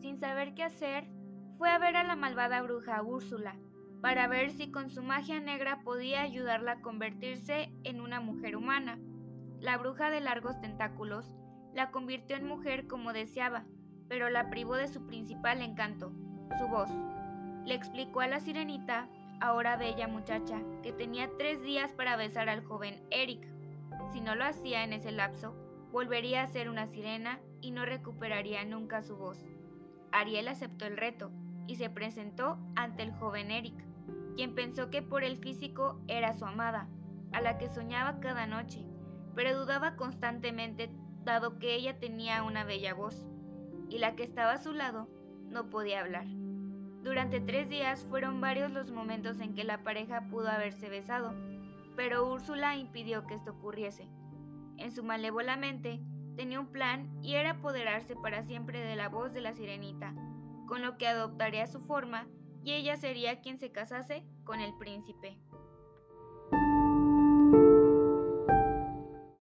Sin saber qué hacer, fue a ver a la malvada bruja Úrsula, para ver si con su magia negra podía ayudarla a convertirse en una mujer humana. La bruja de largos tentáculos la convirtió en mujer como deseaba, pero la privó de su principal encanto, su voz. Le explicó a la sirenita, ahora bella muchacha, que tenía tres días para besar al joven Eric. Si no lo hacía en ese lapso, volvería a ser una sirena y no recuperaría nunca su voz. Ariel aceptó el reto y se presentó ante el joven Eric, quien pensó que por el físico era su amada, a la que soñaba cada noche, pero dudaba constantemente dado que ella tenía una bella voz, y la que estaba a su lado no podía hablar. Durante tres días fueron varios los momentos en que la pareja pudo haberse besado, pero Úrsula impidió que esto ocurriese. En su malévola mente tenía un plan y era apoderarse para siempre de la voz de la sirenita, con lo que adoptaría su forma y ella sería quien se casase con el príncipe.